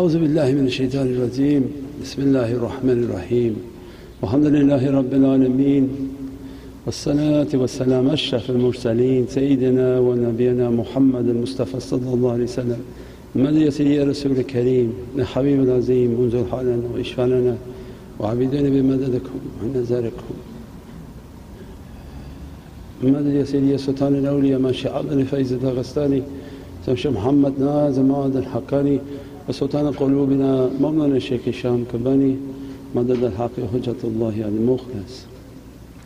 أعوذ بالله من الشيطان الرجيم. بسم الله الرحمن الرحيم. والحمد لله رب العالمين والصلاة والسلام أشرف المرسلين سيدنا ونبينا محمد المصطفى صلى الله عليه وسلم. يا سيدي يا رسول الكريم يا حبيب العظيم انظر حالنا واشفع لنا وعبدنا بمددكم ونزاركم. مدد يا يا سلطان الأولياء ما شاء الله لفيز داغستاني سمش محمد نازم معاذ الحقاني وسلطان قلوبنا مولانا الشيخ هشام كباني مدد الحق حجة الله على المخلص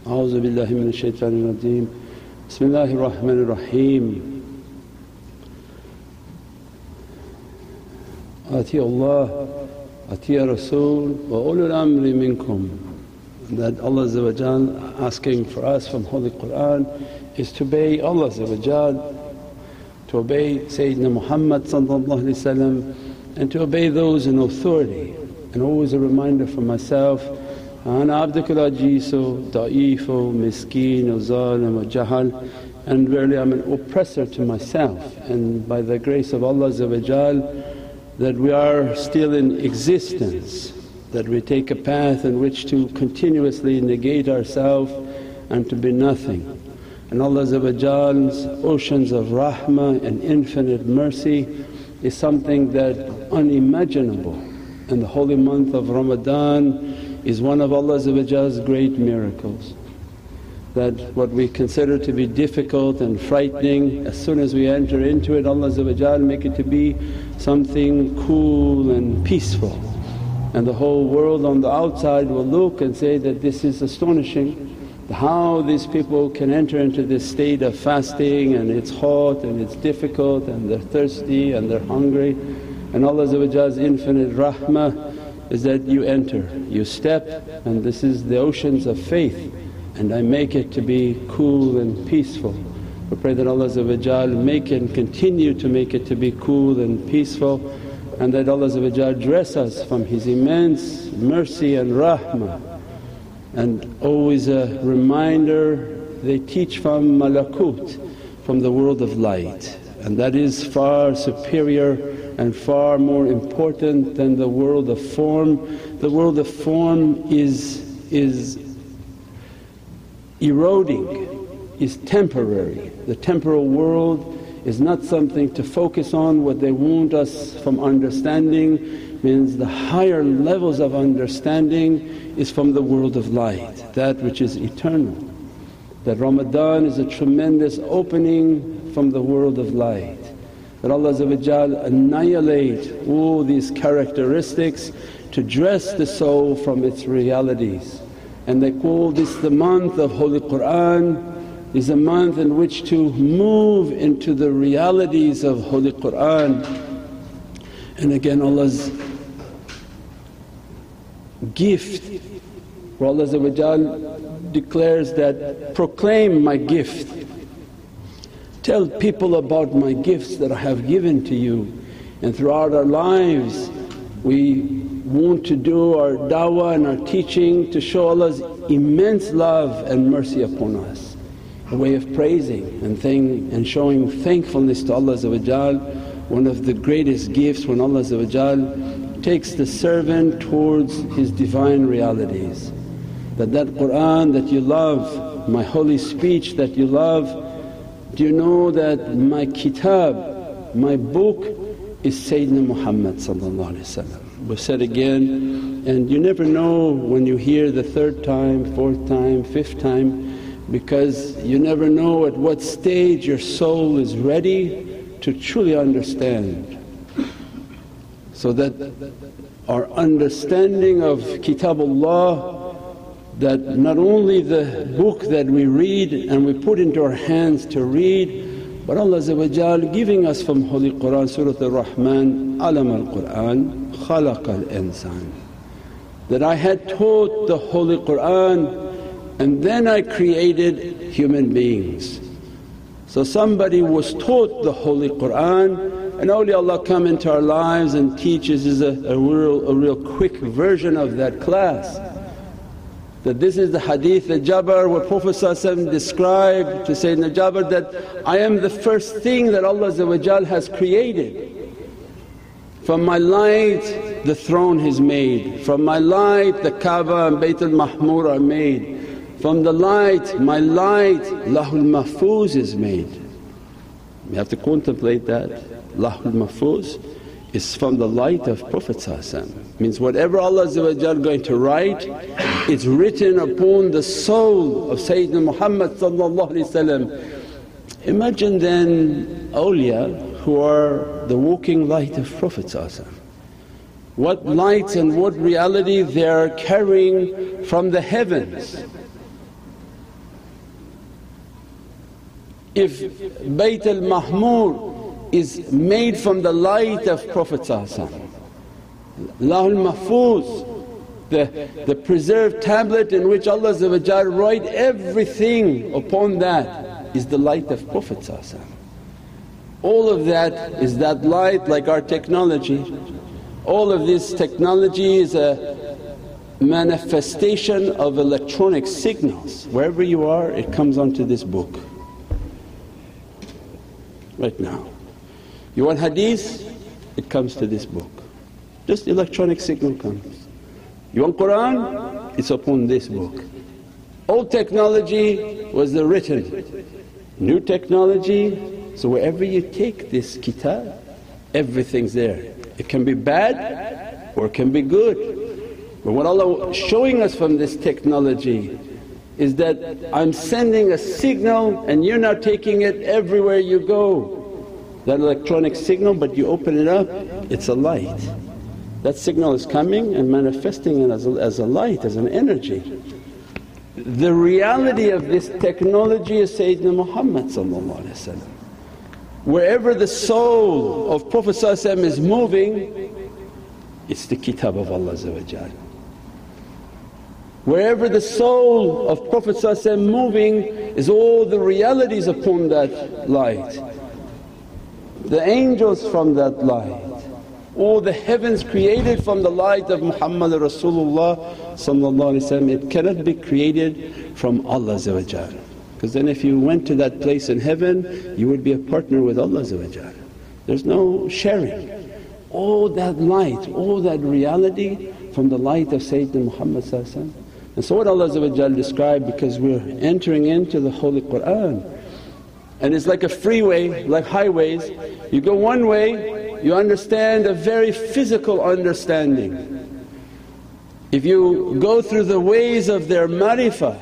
أعوذ بالله من الشيطان الرجيم بسم الله الرحمن الرحيم أطيع الله أطيع رسول وأولو الأمر منكم that Allah asking for us from Holy Qur'an is to obey Allah to obey Sayyidina Muhammad and to obey those in authority. And always a reminder for myself, أنا عبدك العجيز ضعيف مسكين وظالم وجهل and verily I'm an oppressor to myself and by the grace of Allah that we are still in existence that we take a path in which to continuously negate ourselves and to be nothing. And Allah's oceans of rahmah and infinite mercy is something that unimaginable and the holy month of Ramadan is one of Allah's great miracles. That what we consider to be difficult and frightening as soon as we enter into it Allah make it to be something cool and peaceful and the whole world on the outside will look and say that this is astonishing how these people can enter into this state of fasting and it's hot and it's difficult and they're thirsty and they're hungry. And Allah's infinite rahmah is that you enter, you step and this is the oceans of faith and I make it to be cool and peaceful. We pray that Allah make and continue to make it to be cool and peaceful and that Allah dress us from His immense mercy and rahmah. And always a reminder they teach from malakut, from the world of light and that is far superior and far more important than the world of form. The world of form is, is eroding, is temporary. The temporal world is not something to focus on. What they want us from understanding means the higher levels of understanding is from the world of light, that which is eternal. That Ramadan is a tremendous opening from the world of light. That Allah annihilate all these characteristics to dress the soul from its realities. And they call this the month of Holy Qur'an is a month in which to move into the realities of Holy Qur'an. And again Allah's gift where Allah declares that, proclaim my gift, tell people about my gifts that I have given to you. And throughout our lives we want to do our da'wah and our teaching to show Allah's immense love and mercy upon us a way of praising and, thing, and showing thankfulness to Allah one of the greatest gifts when Allah takes the servant towards his divine realities. That that Qur'an that you love, my holy speech that you love, do you know that my kitab, my book is Sayyidina Muhammad We said again and you never know when you hear the third time, fourth time, fifth time because you never know at what stage your soul is ready to truly understand. So that our understanding of Kitabullah that not only the book that we read and we put into our hands to read but Allah giving us from Holy Qur'an Surat Ar-Rahman, Alam al-Qur'an, Khalaq al-insan. That I had taught the Holy Qur'an and then I created human beings. So somebody was taught the Holy Qur'an and awliyaullah come into our lives and teaches is a, a, real, a real quick version of that class. That this is the hadith that Jabir where Prophet described to Sayyidina Jabir that, I am the first thing that Allah has created. From my light the throne is made, from my light the Kaaba and Bayt al-Mahmur are made, from the light, my light, Lahul Mahfuz is made. You have to contemplate that. Lahul Mahfuz is from the light of Prophet means whatever Allah going to write it's written upon the soul of Sayyidina Muhammad. Imagine then awliya who are the walking light of Prophet what light and what reality they are carrying from the heavens. If Bayt al-Mahmur is made from the light of Prophet Lahul Mahfuz, the, the preserved tablet in which Allah write everything upon that is the light of Prophet All of that is that light like our technology all of this technology is a manifestation of electronic signals. Wherever you are it comes onto this book right now. You want hadith? It comes to this book. Just electronic signal comes. You want Qur'an? It's upon this book. Old technology was the written, new technology so wherever you take this kitab everything's there. It can be bad or it can be good. But what Allah showing us from this technology is that I'm sending a signal and you're now taking it everywhere you go. That electronic signal but you open it up, it's a light. That signal is coming and manifesting it as a, as a light, as an energy. The reality of this technology is Sayyidina Muhammad Wherever the soul of Prophet is moving, it's the kitab of Allah Wherever the soul of Prophet moving is all the realities upon that light. The angels from that light, all the heavens created from the light of Muhammad Rasulullah it cannot be created from Allah because then if you went to that place in heaven you would be a partner with Allah There's no sharing. All that light, all that reality from the light of Sayyidina Muhammad And so what Allah described because we're entering into the Holy Qur'an and it's like a freeway, like highways. You go one way, you understand a very physical understanding. If you go through the ways of their marifah,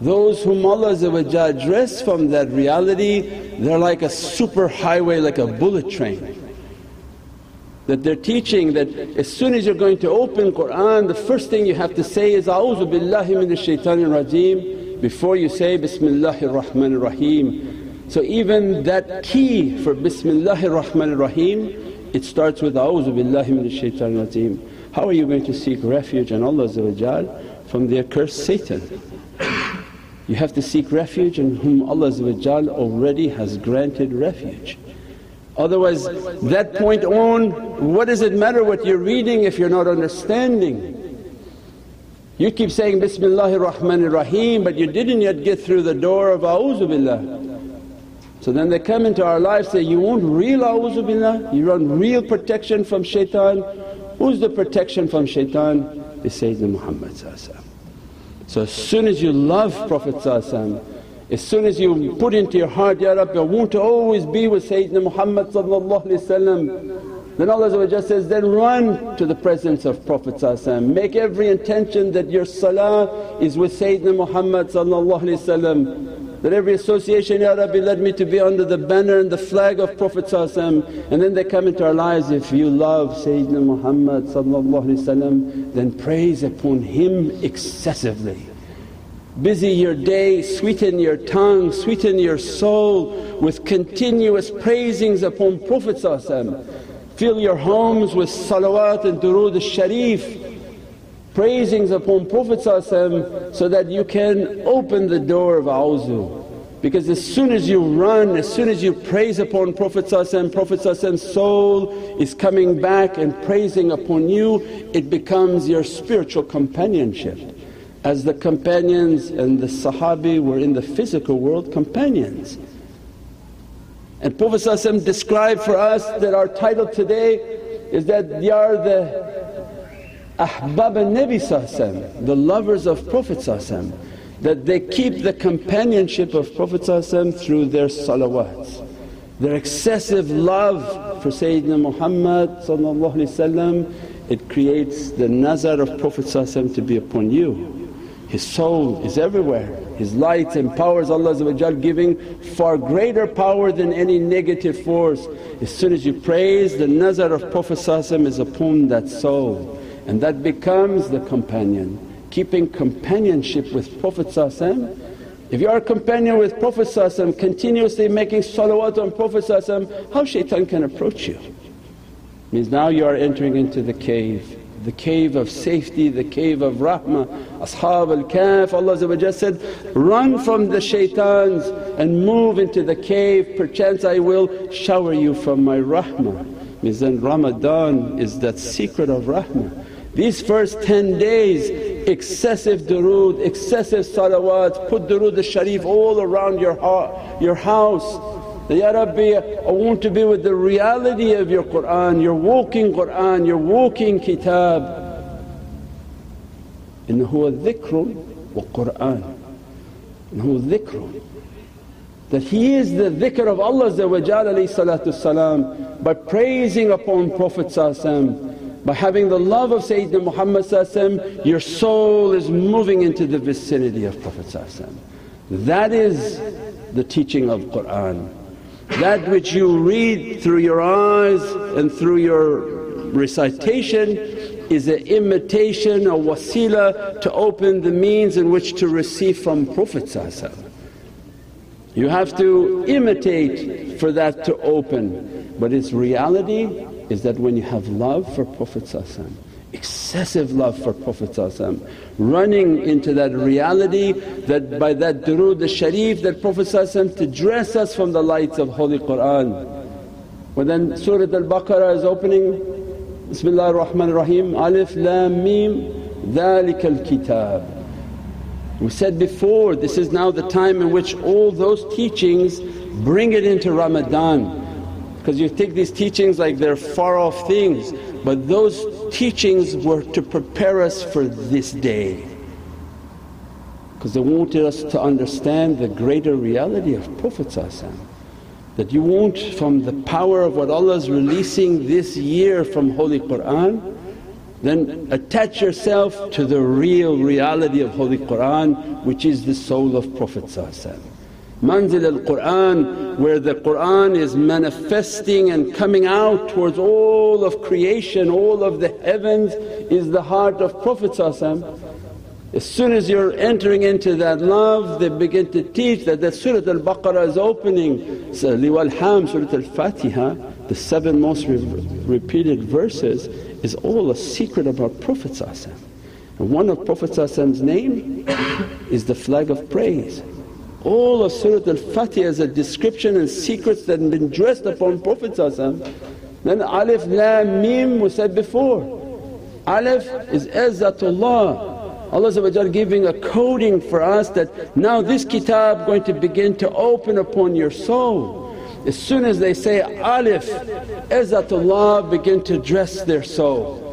those whom Allah dress from that reality they're like a super highway like a bullet train. That they're teaching that as soon as you're going to open Qur'an the first thing you have to say is, A'udhu billahi minash shaitanir rajeem before you say Bismillahir Rahmanir Rahim. So even that key for Bismillahir Rahmanir Rahim it starts with, A'udhu billahi minash rajeem. How are you going to seek refuge in Allah from the accursed Satan? You have to seek refuge in whom Allah already has granted refuge. Otherwise that point on what does it matter what you're reading if you're not understanding? You keep saying Bismillahir Rahmanir Rahim but you didn't yet get through the door of A'udhu Billah. So then they come into our lives say, you want real A'udhu? You want real protection from shaitan? Who's the protection from shaitan? Is Sayyidina Muhammad so as soon as you love Prophet as soon as you put into your heart, Ya Rabbi I want to always be with Sayyidina Muhammad then Allah says, then run to the presence of Prophet make every intention that your salah is with Sayyidina Muhammad that every association, Ya Rabbi led me to be under the banner and the flag of Prophet and then they come into our lives, if you love Sayyidina Muhammad then praise upon him excessively. Busy your day, sweeten your tongue, sweeten your soul with continuous praisings upon Prophet Fill your homes with salawat and durood al-sharif praisings upon Prophet so that you can open the door of awzu. Because as soon as you run, as soon as you praise upon Prophet Prophet's soul is coming back and praising upon you, it becomes your spiritual companionship. As the companions and the Sahabi were in the physical world companions. And Prophet described for us that our title today is that they are the ahbab al-Nabi the lovers of Prophet that they keep the companionship of Prophet through their salawats. Their excessive love for Sayyidina Muhammad it creates the nazar of Prophet to be upon you. His soul is everywhere, His light empowers Allah giving far greater power than any negative force. As soon as you praise the nazar of Prophet is upon that soul and that becomes the companion. Keeping companionship with Prophet if you are a companion with Prophet continuously making salawat on Prophet how shaitan can approach you? Means now you are entering into the cave the cave of safety, the cave of rahmah. Ashab al-Kahf Allah said, run from the shaitans and move into the cave, perchance I will shower you from my rahmah. Means then Ramadan is that secret of rahmah. These first 10 days excessive durood, excessive salawats, put durood al-sharif all around your, your house Ya Rabbi I want to be with the reality of your Qur'an, your walking Qur'an, your walking kitab. إنه هو ذكر وقرآن إنه ذكر that he is the dhikr of Allah by praising upon Prophet by having the love of Sayyidina Muhammad your soul is moving into the vicinity of Prophet That is the teaching of Qur'an. That which you read through your eyes and through your recitation is an imitation, a wasila to open the means in which to receive from Prophet You have to imitate for that to open. But its reality is that when you have love for Prophet excessive love for Prophet running into that reality that by that durood al-sharif that Prophet to dress us from the lights of Holy Qur'an. When then Surat al-Baqarah is opening, Bismillahir Rahmanir Rahim, Alif Lam Mim, ذَلِكَ الْكِتَابِ we said before, this is now the time in which all those teachings bring it into Ramadan because you take these teachings like they're far off things but those teachings were to prepare us for this day. Because they wanted us to understand the greater reality of Prophet that you want from the power of what Allah is releasing this year from Holy Qur'an then attach yourself to the real reality of Holy Qur'an which is the soul of Prophet Manzil al-Qur'an where the Qur'an is manifesting and coming out towards all of creation, all of the heavens is the heart of Prophet As soon as you're entering into that love they begin to teach that that Surat al-Baqarah is opening, liwal ham Surat al-Fatiha the seven most re repeated verses is all a secret about Prophet and one of Prophet's name is the flag of praise. All of Surat al-Fatiha is a description and secrets that have been dressed upon Prophet Then Alif Lam Mim was said before. Alif is Izzatullah. Allah giving a coding for us that now this kitab going to begin to open upon your soul. As soon as they say Alif, Izzatullah begin to dress their soul.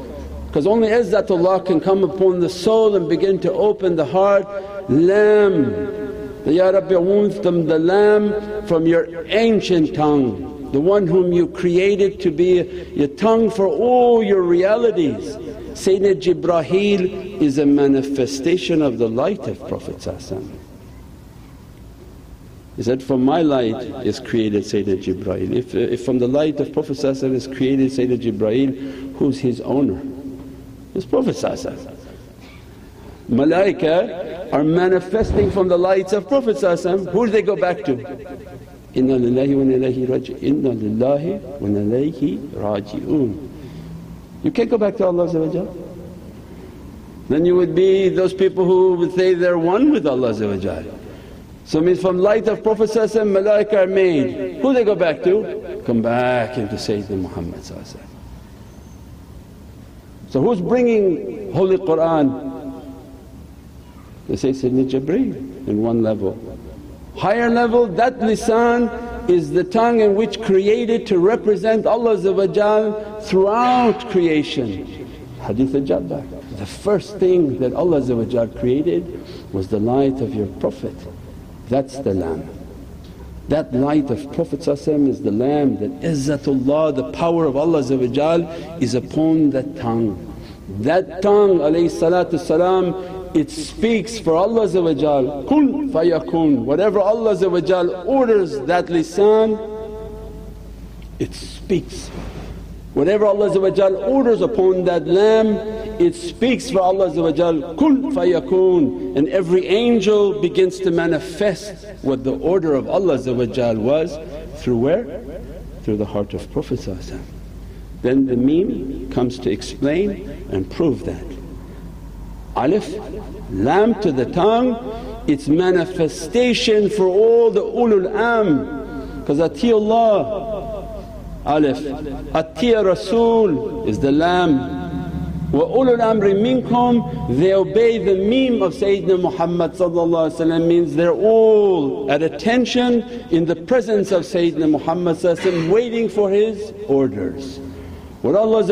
Because only Izzatullah can come upon the soul and begin to open the heart. Lam Ya Rabbi want them the Lam from your ancient tongue, the one whom you created to be your tongue for all your realities. Sayyidina Jibreel is a manifestation of the light of Prophet he said, from my light is created Sayyidina Jibreel. If, if from the light of Prophet is created Sayyidina Jibreel, who's his owner? It's Prophet Malaika are manifesting from the lights of Prophet who do they go back to? Inna lillahi wa ilayhi. Inna lillahi wa ilayhi raji'un. You can't go back to Allah Then you would be those people who would say they're one with Allah So means from light of Prophet malaika are made. Who they go back to? Come back into Sayyidina Muhammad So who's bringing Holy Qur'an? They say Sayyidina Jibreel in one level. Higher level that lisan is the tongue in which created to represent Allah throughout creation. Hadith al-Jabir. The first thing that Allah created was the light of your Prophet. That's the lamp. That light of Prophet is the lamp that Izzatullah, the power of Allah is upon that tongue. That tongue alayhi salatu salam, it speaks for Allah Kun fayakun. Whatever Allah orders that lisan, it speaks. Whatever Allah orders upon that Lam, it speaks for Allah Kun fayakun and every angel begins to manifest what the order of Allah was through where? Through the heart of Prophet then the Mim comes to explain and prove that. Alif, Lam to the tongue, its manifestation for all the ulul am because ati Allah, Alif, ati Rasul is the Lam. Wa ulul amri minkum, they obey the Mim of Sayyidina Muhammad means they're all at attention in the presence of Sayyidina Muhammad waiting for his orders. What Allah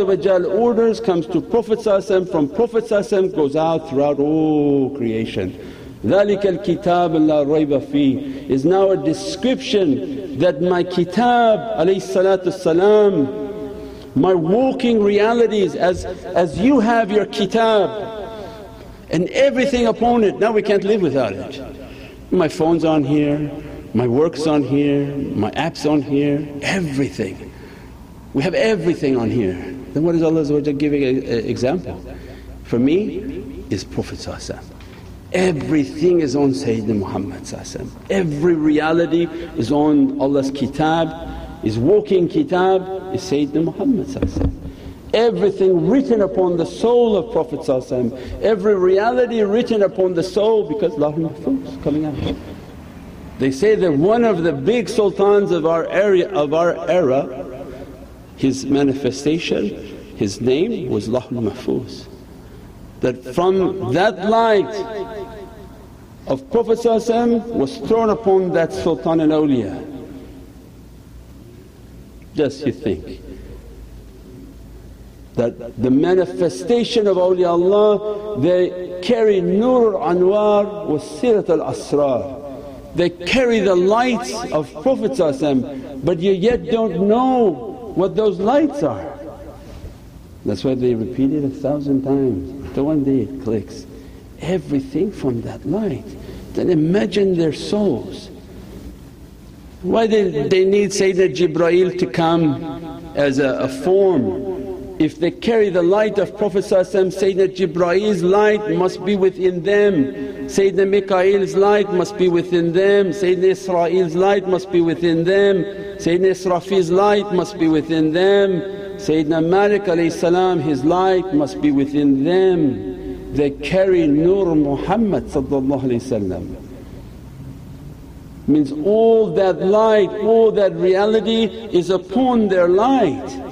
orders comes to Prophet from Prophet goes out throughout all creation. ذَلِكَ الْكِتَابُ لَا رَيْبَ فِيهِ is now a description that my kitab salam, my walking realities as, as you have your kitab and everything upon it, now we can't live without it. My phone's on here, my work's on here, my app's on here, everything. We have everything on here. Then what is Allah giving an example? For me is Prophet Everything is on Sayyidina Muhammad Every reality is on Allah's kitab, is walking kitab is Sayyidina Muhammad Everything written upon the soul of Prophet every reality written upon the soul because Lahul Mahfuz coming out. They say that one of the big sultans of our area of our era his manifestation, his name was Lahul Mahfuz. That from that light of Prophet was thrown upon that Sultan al awliya. Just you think that the manifestation of awliyaullah they carry nur anwar wa sirat al asrar. They carry the lights of Prophet but you yet don't know what those lights are. That's why they repeat it a thousand times till one day it clicks. Everything from that light. Then imagine their souls. Why did they need Sayyidina Jibreel to come as a, a form? If they carry the light of Prophet Sayyidina Jibraeel's light must be within them, Sayyidina Mikael's light must be within them, Sayyidina Izrail's light must be within them, Sayyidina Israfil's light must be within them, Sayyidina Malik his light must be within them. They carry Nur Muhammad means all that light, all that reality is upon their light.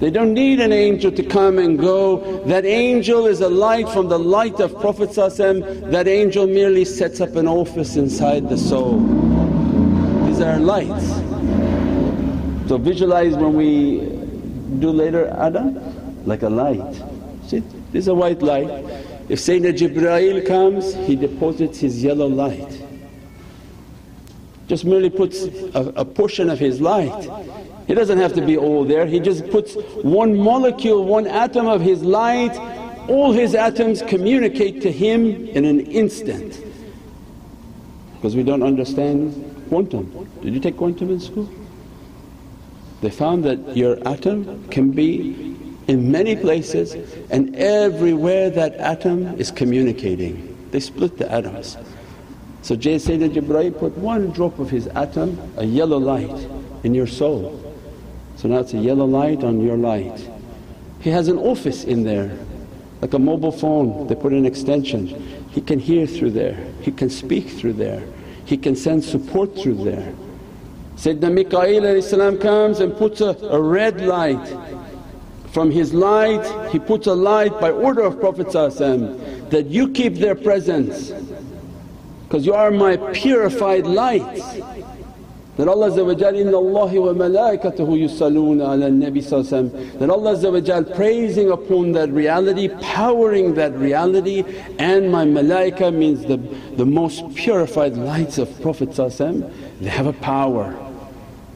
They don't need an angel to come and go. That angel is a light from the light of Prophet that angel merely sets up an office inside the soul. These are lights. So visualize when we do later Adam like a light. See this is a white light. If Sayyidina Jibreel comes he deposits his yellow light. Just merely puts a, a portion of his light he doesn't have to be all there, he just puts one molecule, one atom of his light, all his atoms communicate to him in an instant. Because we don't understand quantum. Did you take quantum in school? They found that your atom can be in many places and everywhere that atom is communicating. They split the atoms. So Jay Sayyidina Jibreel put one drop of his atom, a yellow light in your soul so now it's a yellow light on your light. He has an office in there like a mobile phone, they put an extension. He can hear through there, he can speak through there, he can send support through there. Sayyidina Mikaeel comes and puts a, a red light. From his light he puts a light by order of Prophet that you keep their presence because you are my purified lights. That Allah Allahi wa malaikatahu yusalluna ala nabi that Allah praising upon that reality, powering that reality and my malaika means the, the most purified lights of Prophet they have a power.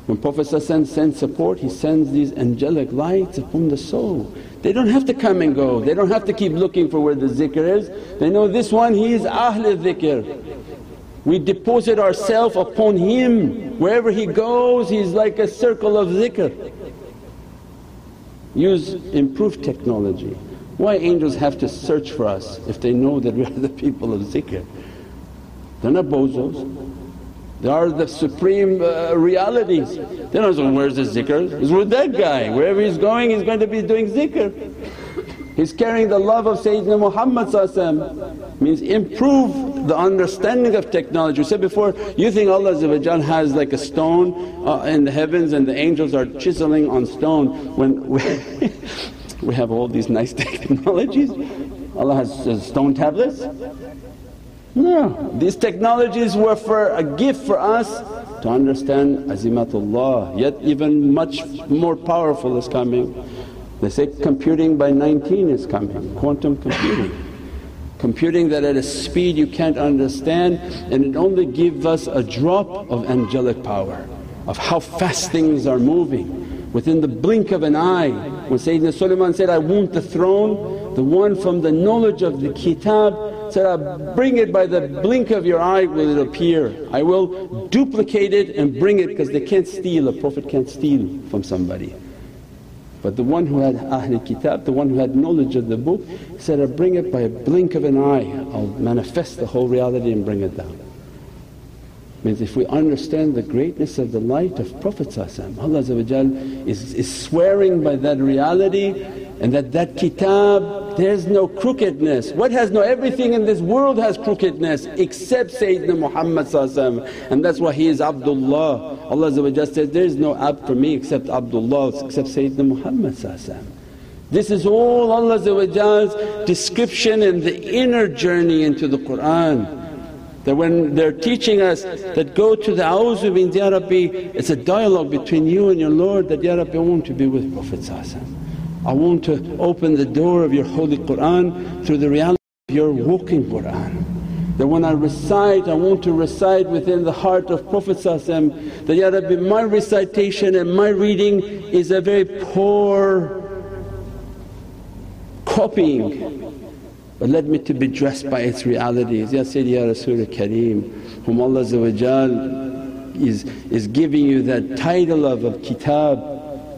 When Prophet sends support he sends these angelic lights upon the soul. They don't have to come and go, they don't have to keep looking for where the zikr is. They know this one he is Ahl dhikr. We deposit ourselves upon him, wherever he goes he's like a circle of zikr. Use improved technology. Why angels have to search for us if they know that we are the people of zikr? They're not bozos. They are the supreme uh, realities. They don't say, where's the zikr? It's with that guy. Wherever he's going he's going to be doing zikr. He's carrying the love of Sayyidina Muhammad means improve the understanding of technology. We said before, you think Allah has like a stone uh, in the heavens and the angels are chiseling on stone when we, we have all these nice technologies. Allah has uh, stone tablets? No, these technologies were for a gift for us to understand azimatullah, yet even much more powerful is coming. They say computing by 19 is coming, quantum computing. Computing that at a speed you can't understand and it only gives us a drop of angelic power of how fast things are moving within the blink of an eye. When Sayyidina Sulaiman said, I want the throne, the one from the knowledge of the kitab said, I bring it by the blink of your eye will it appear. I will duplicate it and bring it because they can't steal, a Prophet can't steal from somebody. But the one who had Ahlul Kitab, the one who had knowledge of the book said, I bring it by a blink of an eye, I'll manifest the whole reality and bring it down. Means if we understand the greatness of the light of Prophet Allah is, is swearing by that reality and that that kitab there's no crookedness. What has no everything in this world has crookedness except Sayyidina Muhammad and that's why he is Abdullah. Allah says, there is no ab for me except Abdullah except Sayyidina Muhammad This is all Allah's description and the inner journey into the Qur'an. That when they're teaching us that go to the awzu means, Ya Rabbi it's a dialogue between you and your Lord that, Ya Rabbi I want to be with Prophet I want to open the door of your holy Qur'an through the reality of your walking Qur'an. That when I recite, I want to recite within the heart of Prophet that, Ya Rabbi my recitation and my reading is a very poor copying but let me to be dressed by its realities. Ya Sayyidi Ya Rasul Kareem whom Allah is, is giving you that title of, of kitab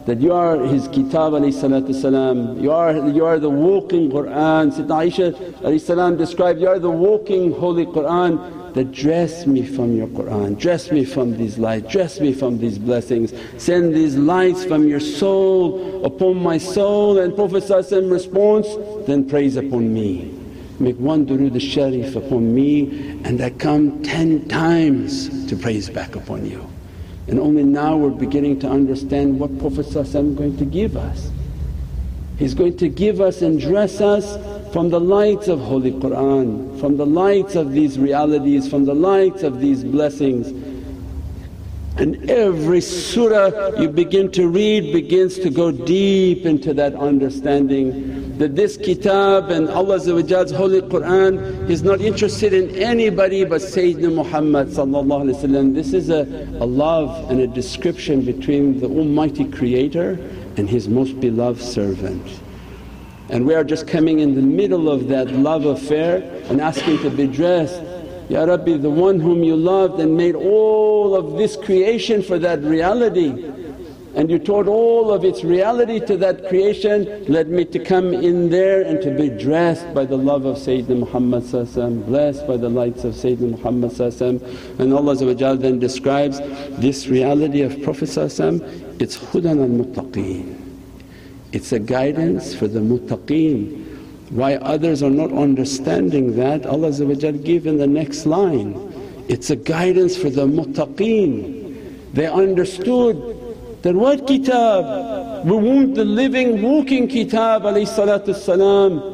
that you are his kitab salam, you are, you are the walking Qur'an. Sayyidina Aisha described, you are the walking holy Qur'an that dress me from your Qur'an, dress me from these lights, dress me from these blessings, send these lights from your soul upon my soul and Prophet response, then praise upon me. Make one durood sharif upon me and I come ten times to praise back upon you. And only now we're beginning to understand what Prophet is going to give us. He's going to give us and dress us from the lights of Holy Qur'an, from the lights of these realities, from the lights of these blessings. And every surah you begin to read begins to go deep into that understanding that this kitab and Allah's holy Qur'an is not interested in anybody but Sayyidina Muhammad This is a, a love and a description between the Almighty Creator and His most beloved servant. And we are just coming in the middle of that love affair and asking to be dressed. Ya Rabbi the one whom you loved and made all of this creation for that reality and you taught all of its reality to that creation, led me to come in there and to be dressed by the love of Sayyidina Muhammad blessed by the lights of Sayyidina Muhammad and Allah then describes this reality of Prophet it's hudan al-muttaqeen. It's a guidance for the muttaqeen why others are not understanding that Allah give in the next line, it's a guidance for the muttaqeen. They understood that what kitab? We want the living walking kitab salam.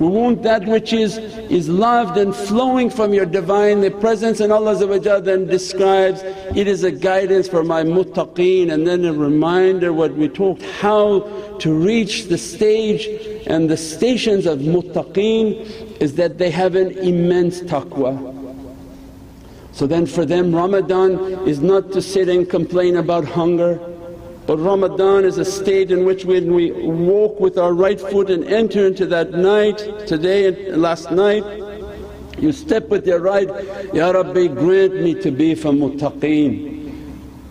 We want that which is, is loved and flowing from your Divine Presence and Allah then describes, it is a guidance for my muttaqeen and then a reminder what we talked how to reach the stage and the stations of muttaqeen is that they have an immense taqwa. So then for them Ramadan is not to sit and complain about hunger but Ramadan is a state in which when we walk with our right foot and enter into that night, today and last night, you step with your right, Ya Rabbi grant me to be from muttaqeen.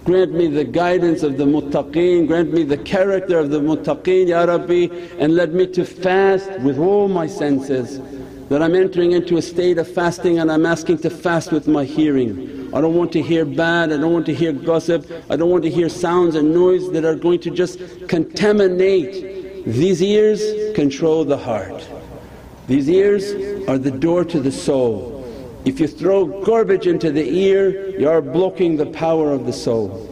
Grant me the guidance of the muttaqeen, grant me the character of the muttaqeen Ya Rabbi and let me to fast with all my senses. That I'm entering into a state of fasting and I'm asking to fast with my hearing. I don't want to hear bad, I don't want to hear gossip, I don't want to hear sounds and noise that are going to just contaminate. These ears control the heart. These ears are the door to the soul. If you throw garbage into the ear, you are blocking the power of the soul.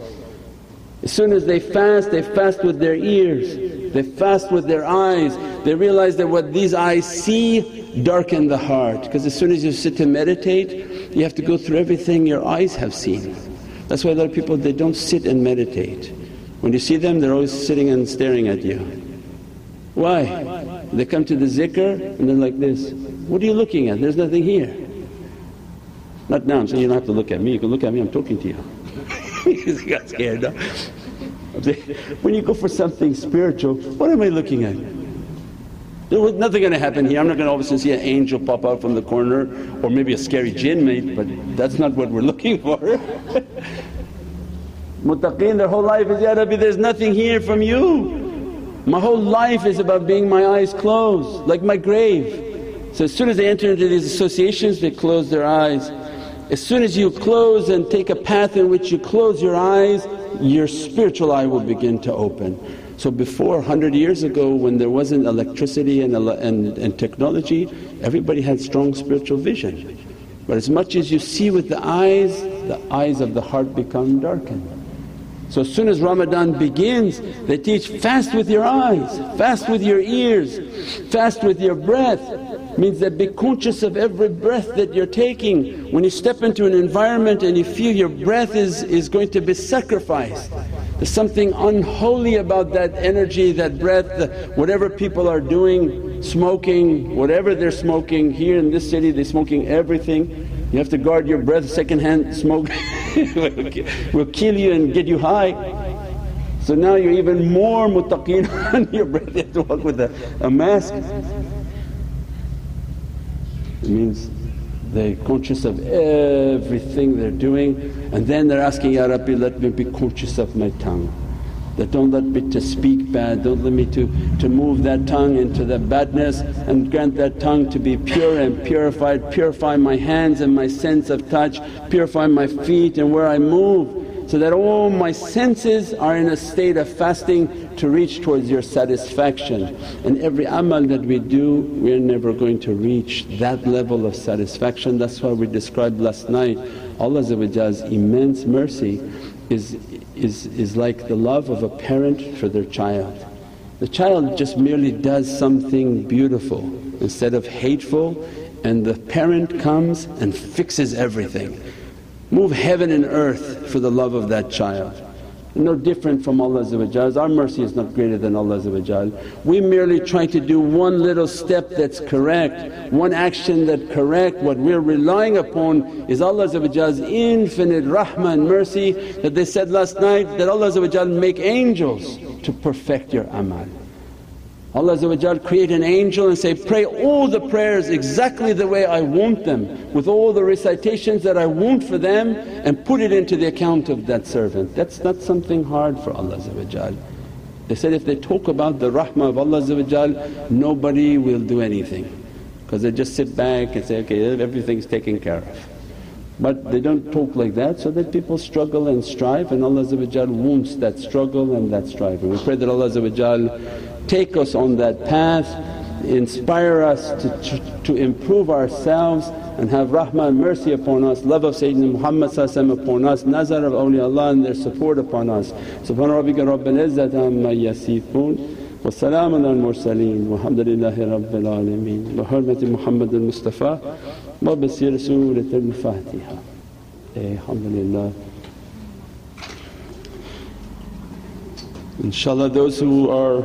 As soon as they fast, they fast with their ears, they fast with their eyes. They realize that what these eyes see darken the heart because as soon as you sit to meditate you have to go through everything your eyes have seen. That's why a lot of people they don't sit and meditate. When you see them they're always sitting and staring at you. Why? They come to the zikr and they're like this, what are you looking at? There's nothing here. Not now, I'm saying you don't have to look at me, you can look at me, I'm talking to you. he got scared. No? When you go for something spiritual, what am I looking at? There was nothing going to happen here. I'm not going to all of a sudden see an angel pop out from the corner or maybe a scary jinn mate, but that's not what we're looking for. Muttaqeen their whole life is, Ya Rabbi there's nothing here from you. My whole life is about being my eyes closed like my grave. So as soon as they enter into these associations they close their eyes. As soon as you close and take a path in which you close your eyes, your spiritual eye will begin to open. So before 100 years ago when there wasn't electricity and, and, and technology everybody had strong spiritual vision. But as much as you see with the eyes, the eyes of the heart become darkened. So as soon as Ramadan begins they teach fast with your eyes, fast with your ears, fast with your breath. Means that be conscious of every breath that you're taking. When you step into an environment and you feel your breath is, is going to be sacrificed there's something unholy about that energy, that breath, whatever people are doing, smoking, whatever they're smoking. Here in this city they're smoking everything. You have to guard your breath, secondhand smoke will kill you and get you high. So now you're even more muttaqeen on your breath, you have to walk with a, a mask. It means they're conscious of everything they're doing and then they're asking, Ya Rabbi let me be conscious of my tongue. That don't let me to speak bad, don't let me to, to move that tongue into the badness and grant that tongue to be pure and purified, purify my hands and my sense of touch, purify my feet and where I move so that all my senses are in a state of fasting to reach towards your satisfaction. And every amal that we do we're never going to reach that level of satisfaction. That's why we described last night Allah's immense mercy is, is, is like the love of a parent for their child. The child just merely does something beautiful instead of hateful and the parent comes and fixes everything. Move heaven and earth for the love of that child. No different from Allah our mercy is not greater than Allah We merely try to do one little step that's correct, one action that's correct. What we're relying upon is Allah's infinite rahmah and mercy that they said last night that Allah make angels to perfect your amal. Allah create an angel and say, pray all the prayers exactly the way I want them with all the recitations that I want for them and put it into the account of that servant. That's not something hard for Allah They said if they talk about the rahmah of Allah nobody will do anything because they just sit back and say, okay everything's taken care of. But they don't talk like that so that people struggle and strive and Allah wants that struggle and that strive. And we pray that Allah take us on that path, inspire us to, to, to improve ourselves and have rahmah and mercy upon us, love of Sayyidina Muhammad upon us, nazar of awliyaullah and their support upon us. Subhana rabbika rabbil izzati amma yasifoon وسلام على المرسلين والحمد لله رب العالمين بحرمة محمد المصطفى وبسير سورة الفاتحة الحمد لله Inshallah those who are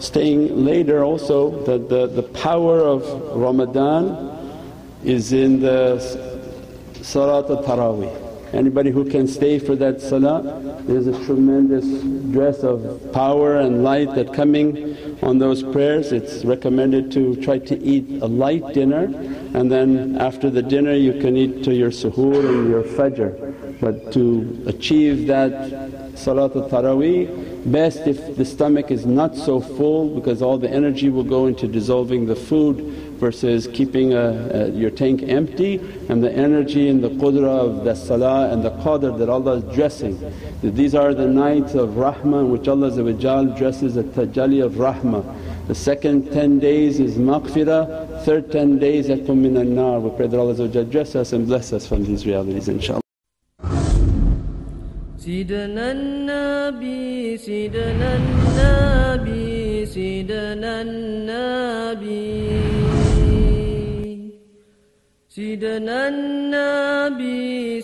staying later also that the, the power of Ramadan is in the Salat al-Taraweeh. Anybody who can stay for that salah, there's a tremendous dress of power and light that coming on those prayers. It's recommended to try to eat a light dinner and then after the dinner you can eat to your suhoor and your fajr. But to achieve that salat al-taraweeh, best if the stomach is not so full because all the energy will go into dissolving the food versus keeping a, a, your tank empty and the energy and the qudra of the salah and the qadr that Allah is dressing. That These are the nights of rahmah in which Allah dresses a tajalli of rahmah. The second 10 days is maghfirah, third 10 days akum minan nar. We pray that Allah dress us and bless us from these realities inshaAllah. سيدنا النبي سيدنا النبي سيدنا النبي سيدنا النبي